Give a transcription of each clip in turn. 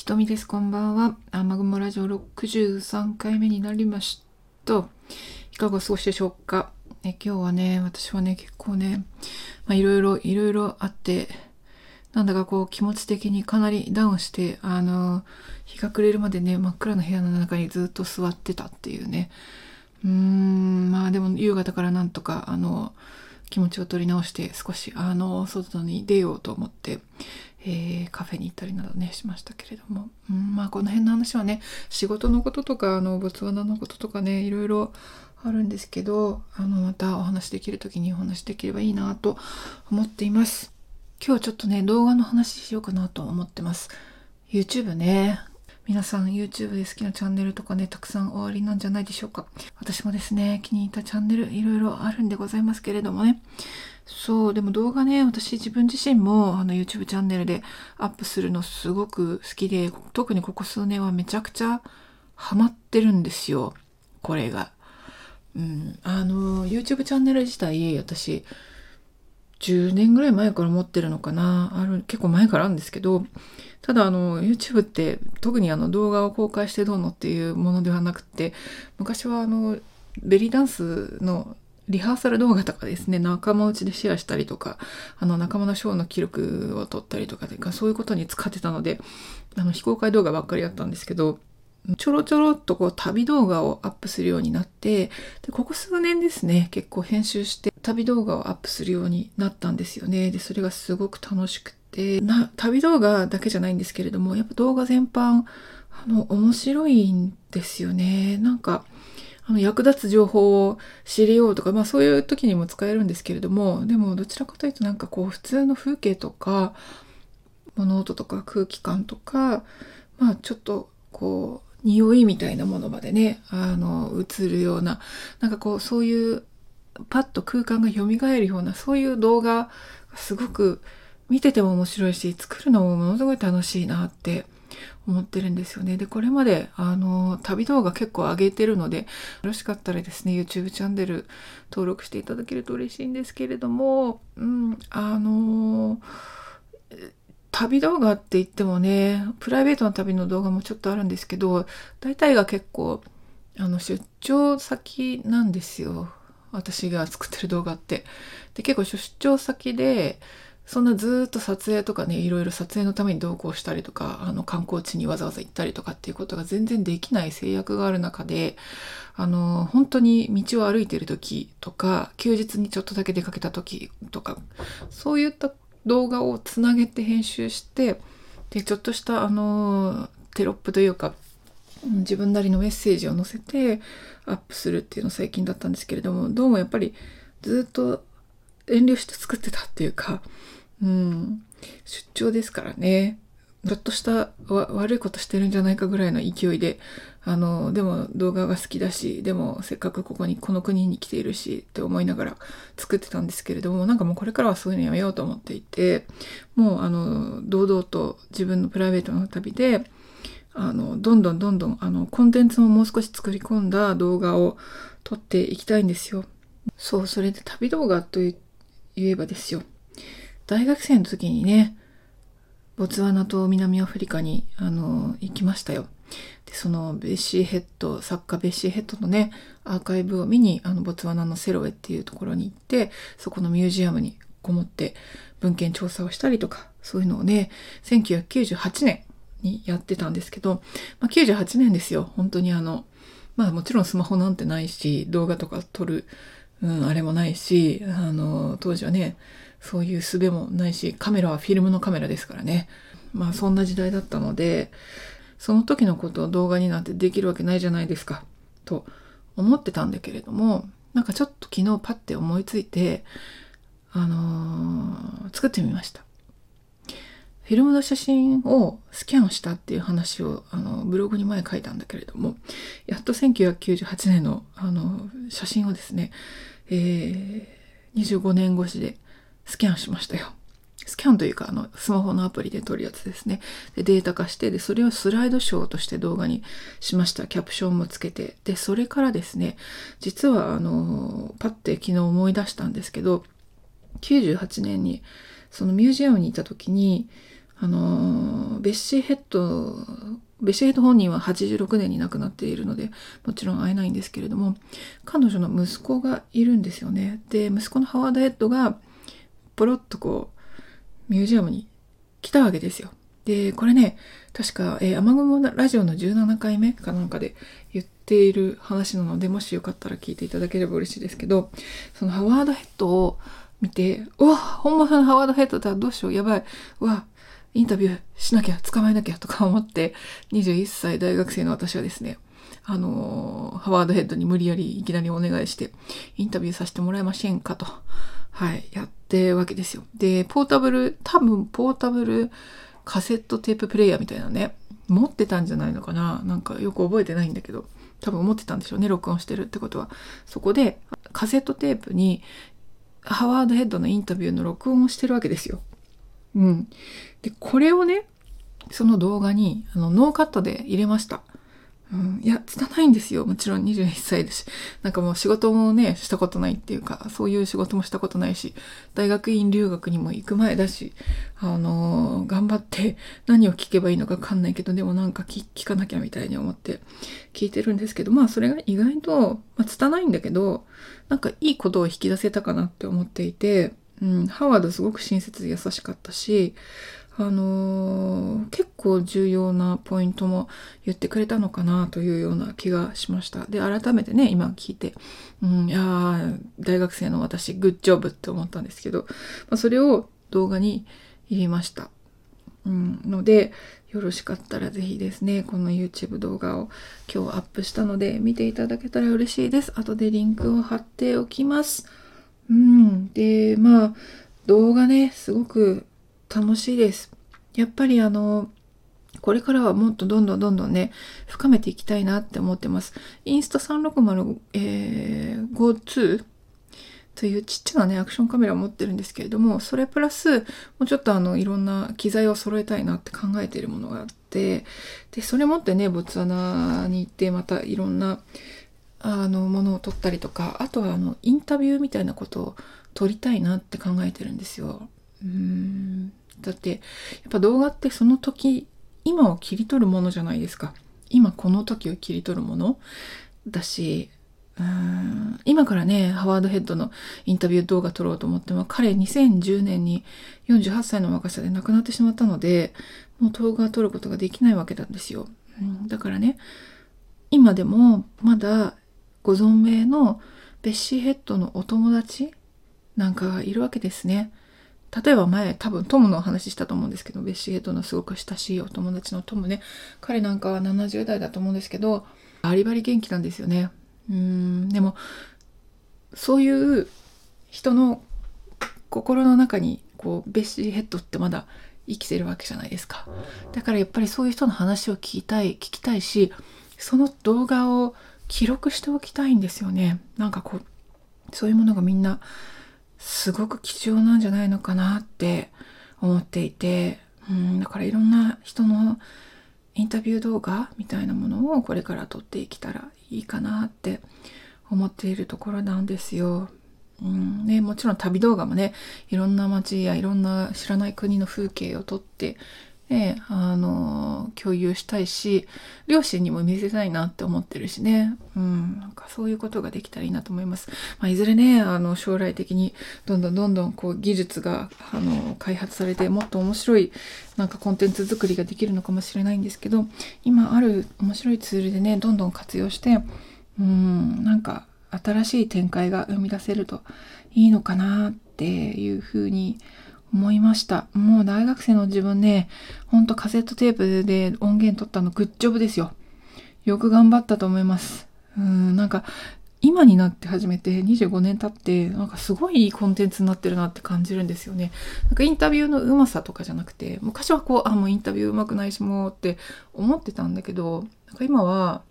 ひとみです。こんばんは。雨雲ラジオ63回目になりました。いかがお過ごしでしょうか？え今日はね、私はね、結構ね、まあ、いろいろ、いろいろあって、なんだかこう気持ち的にかなりダウンして、あの、日が暮れるまでね、真っ暗な部屋の中にずっと座ってたっていうね。うーん、まあでも夕方からなんとか、あの、気持ちを取り直して少しあの外に出ようと思って、えー、カフェに行ったりなどねしましたけれども、うん、まあこの辺の話はね仕事のこととかあのボツワナのこととかねいろいろあるんですけどあのまたお話できる時にお話できればいいなと思っています今日ちょっとね動画の話しようかなと思ってます YouTube ね皆さん YouTube で好きなチャンネルとかね、たくさんおありなんじゃないでしょうか。私もですね、気に入ったチャンネルいろいろあるんでございますけれどもね。そう、でも動画ね、私自分自身もあの YouTube チャンネルでアップするのすごく好きで、特にここ数年はめちゃくちゃハマってるんですよ。これが。うん、あの、YouTube チャンネル自体、私、10年ぐらい前から持ってるのかな。ある、結構前からあるんですけど、ただあの YouTube って特にあの動画を公開してどうのっていうものではなくて昔はあのベリーダンスのリハーサル動画とかですね仲間内でシェアしたりとかあの仲間のショーの記録を撮ったりとかかそういうことに使ってたのであの非公開動画ばっかりだったんですけどちょろちょろっとこう旅動画をアップするようになってでここ数年ですね結構編集して旅動画をアップするようになったんですよね。でそれがすごく楽しくてな旅動画だけじゃないんですけれどもやっぱ動画全般あの面白いんですよね。なんかあの役立つ情報を知りようとか、まあそういう時にも使えるんですけれども、でもどちらかというとなんかこう普通の風景とか、物音とか空気感とか、まあちょっとこう匂いみたいなものまでね、あの、映るような、なんかこう、そういう、パッと空間が蘇るような、そういう動画、すごく見てても面白いし、作るのもものすごい楽しいなって思ってるんですよね。で、これまで、あの、旅動画結構上げてるので、よろしかったらですね、YouTube チャンネル登録していただけると嬉しいんですけれども、うん、あの旅動画って言ってもね、プライベートな旅の動画もちょっとあるんですけど、大体が結構、あの、出張先なんですよ。私が作ってる動画って。で、結構出張先で、そんなずっと撮影とかね、いろいろ撮影のために同行したりとか、あの観光地にわざわざ行ったりとかっていうことが全然できない制約がある中で、あの、本当に道を歩いてる時とか、休日にちょっとだけ出かけた時とか、そういった動画をつなげて編集してでちょっとしたあのテロップというか自分なりのメッセージを載せてアップするっていうの最近だったんですけれどもどうもやっぱりずっと遠慮して作ってたっていうか、うん、出張ですからねちょっとした悪いことしてるんじゃないかぐらいの勢いであの、でも動画が好きだし、でもせっかくここに、この国に来ているしって思いながら作ってたんですけれども、なんかもうこれからはそういうのやめようと思っていて、もうあの、堂々と自分のプライベートの旅で、あの、どんどんどんどん、あの、コンテンツももう少し作り込んだ動画を撮っていきたいんですよ。そう、それで旅動画と言えばですよ。大学生の時にね、ボツワナと南アフリカに、あの、行きましたよ。でそのベッシーヘッド作家ベッシーヘッドのねアーカイブを見にあのボツワナのセロエっていうところに行ってそこのミュージアムにこもって文献調査をしたりとかそういうのをね1998年にやってたんですけど、まあ、98年ですよ本当にあのまあもちろんスマホなんてないし動画とか撮る、うん、あれもないしあの当時はねそういう術もないしカメラはフィルムのカメラですからねまあそんな時代だったのでその時のことを動画になってできるわけないじゃないですか、と思ってたんだけれども、なんかちょっと昨日パッて思いついて、あのー、作ってみました。フィルムの写真をスキャンしたっていう話をあのブログに前書いたんだけれども、やっと1998年のあの写真をですね、えー、25年越しでスキャンしましたよ。スキャンというか、あの、スマホのアプリで撮るやつですね。で、データ化して、で、それをスライドショーとして動画にしました。キャプションもつけて。で、それからですね、実は、あの、パッて昨日思い出したんですけど、98年に、そのミュージアムにいた時に、あのベッシーヘッドベッシーヘッド本人は86年に亡くなっているのでもちろん会えないんですけれども彼女の息子がいるんですよねで息子のハワードヘッドがポロッとこうミュージアムに来たわけですよ。でこれね確か、えー、雨雲ラジオの17回目かなんかで言っている話なのでもしよかったら聞いていただければ嬉しいですけどそのハワードヘッドを見てうわ本物のハワードヘッドだどうしようやばい。うわインタビューしなきゃ、捕まえなきゃとか思って、21歳大学生の私はですね、あのー、ハワードヘッドに無理やりいきなりお願いして、インタビューさせてもらえませんかと、はい、やってるわけですよ。で、ポータブル、多分ポータブルカセットテーププレイヤーみたいなね、持ってたんじゃないのかな？なんかよく覚えてないんだけど、多分思ってたんでしょうね、録音してるってことは。そこで、カセットテープに、ハワードヘッドのインタビューの録音をしてるわけですよ。うん。で、これをね、その動画にあのノーカットで入れました。うん、いや、拙いんですよ。もちろん21歳ですし。なんかもう仕事もね、したことないっていうか、そういう仕事もしたことないし、大学院留学にも行く前だし、あのー、頑張って何を聞けばいいのかわかんないけど、でもなんか聞聞かなきゃみたいに思って聞いてるんですけど、まあそれが意外と、まあ、拙いんだけど、なんかいいことを引き出せたかなって思っていて、うん、ハワードすごく親切で優しかったし、あのー、結構重要なポイントも言ってくれたのかなというような気がしました。で、改めてね、今聞いて、うん、いや大学生の私、グッジョブって思ったんですけど、まあ、それを動画に入れました。うん、ので、よろしかったらぜひですね、この YouTube 動画を今日アップしたので見ていただけたら嬉しいです。後でリンクを貼っておきます。うん。で、まあ、動画ね、すごく楽しいです。やっぱりあの、これからはもっとどんどんどんどんね、深めていきたいなって思ってます。インスタ360、えー、GoTo というちっちゃなね、アクションカメラを持ってるんですけれども、それプラス、もうちょっとあの、いろんな機材を揃えたいなって考えているものがあって、で、それ持ってね、ボツワナに行って、またいろんな、あのものを撮ったりとかあとはあのインタビューみたいなことを撮りたいなって考えてるんですよ。うんだってやっぱ動画ってその時今を切り取るものじゃないですか。今この時を切り取るものだしうん今からねハワードヘッドのインタビュー動画撮ろうと思っても彼2010年に48歳の若さで亡くなってしまったのでもう動画を撮ることができないわけなんですよ。うん、だからね今でもまだご存命のベッシーヘッドのお友達なんかがいるわけですね。例えば前多分トムの話したと思うんですけどベッシーヘッドのすごく親しいお友達のトムね。彼なんかは70代だと思うんですけどバリバリ元気なんですよね。うんでもそういう人の心の中にこうベッシーヘッドってまだ生きてるわけじゃないですか。だからやっぱりそういう人の話を聞きたい聞きたいしその動画を記録しておきたいんですよね。なんかこう、そういうものがみんなすごく貴重なんじゃないのかなって思っていて、うん、だからいろんな人のインタビュー動画みたいなものをこれから撮っていけたらいいかなって思っているところなんですよ。うんね、もちろん旅動画もねいろんな街やいろんな知らない国の風景を撮ってね、あの、共有したいし、両親にも見せたいなって思ってるしね。うん、なんかそういうことができたらいいなと思います。まあ、いずれね、あの、将来的にどんどんどんどんこう技術が、あの、開発されてもっと面白いなんかコンテンツ作りができるのかもしれないんですけど、今ある面白いツールでね、どんどん活用して、うん、なんか新しい展開が生み出せるといいのかなっていうふうに思思いました。もう大学生の自分ね、ほんとカセットテープで音源取ったのグッジョブですよ。よく頑張ったと思います。うん、なんか今になって始めて25年経ってなんかすごいいいコンテンツになってるなって感じるんですよね。なんかインタビューのうまさとかじゃなくて昔はこうあもうインタビューうまくないしもうって思ってたんだけどなんか今は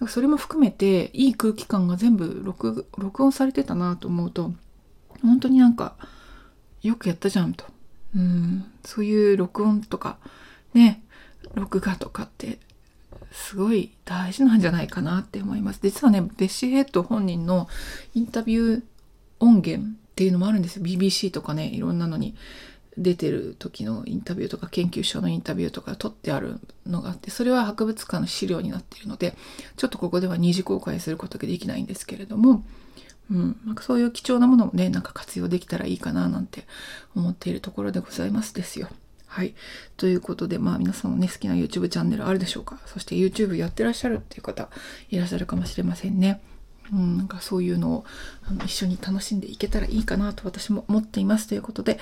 なんかそれも含めていい空気感が全部録録音されてたなと思うと本当になんかよくやったじゃんと。うん、そういう録音とか、ね、録画とかって、すごい大事なんじゃないかなって思います。実はね、デシヘッド本人のインタビュー音源っていうのもあるんですよ。BBC とかね、いろんなのに出てる時のインタビューとか研究所のインタビューとか撮ってあるのがあってそれは博物館の資料になっているのでちょっとここでは二次公開することができないんですけれども、うん、なんかそういう貴重なものもねなんか活用できたらいいかななんて思っているところでございますですよ。はい。ということで、まあ皆さんもね、好きな YouTube チャンネルあるでしょうか？そして YouTube やってらっしゃるっていう方いらっしゃるかもしれませんね。うん、なんかそういうのをあの一緒に楽しんでいけたらいいかなと私も思っていますということで、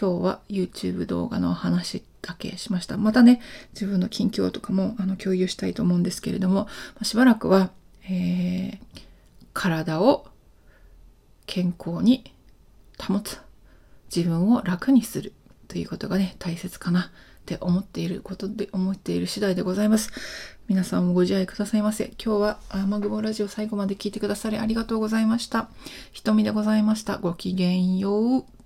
今日は YouTube 動画の話だけしました。またね、自分の近況とかもあの共有したいと思うんですけれども、しばらくは、えー、体を健康に保つ。自分を楽にする。ということがね、大切かなって思っていることで、思っている次第でございます。皆さんもご自愛くださいませ。今日は雨雲ラジオ最後まで聞いてくださりありがとうございました。瞳でございました。ごきげんよう。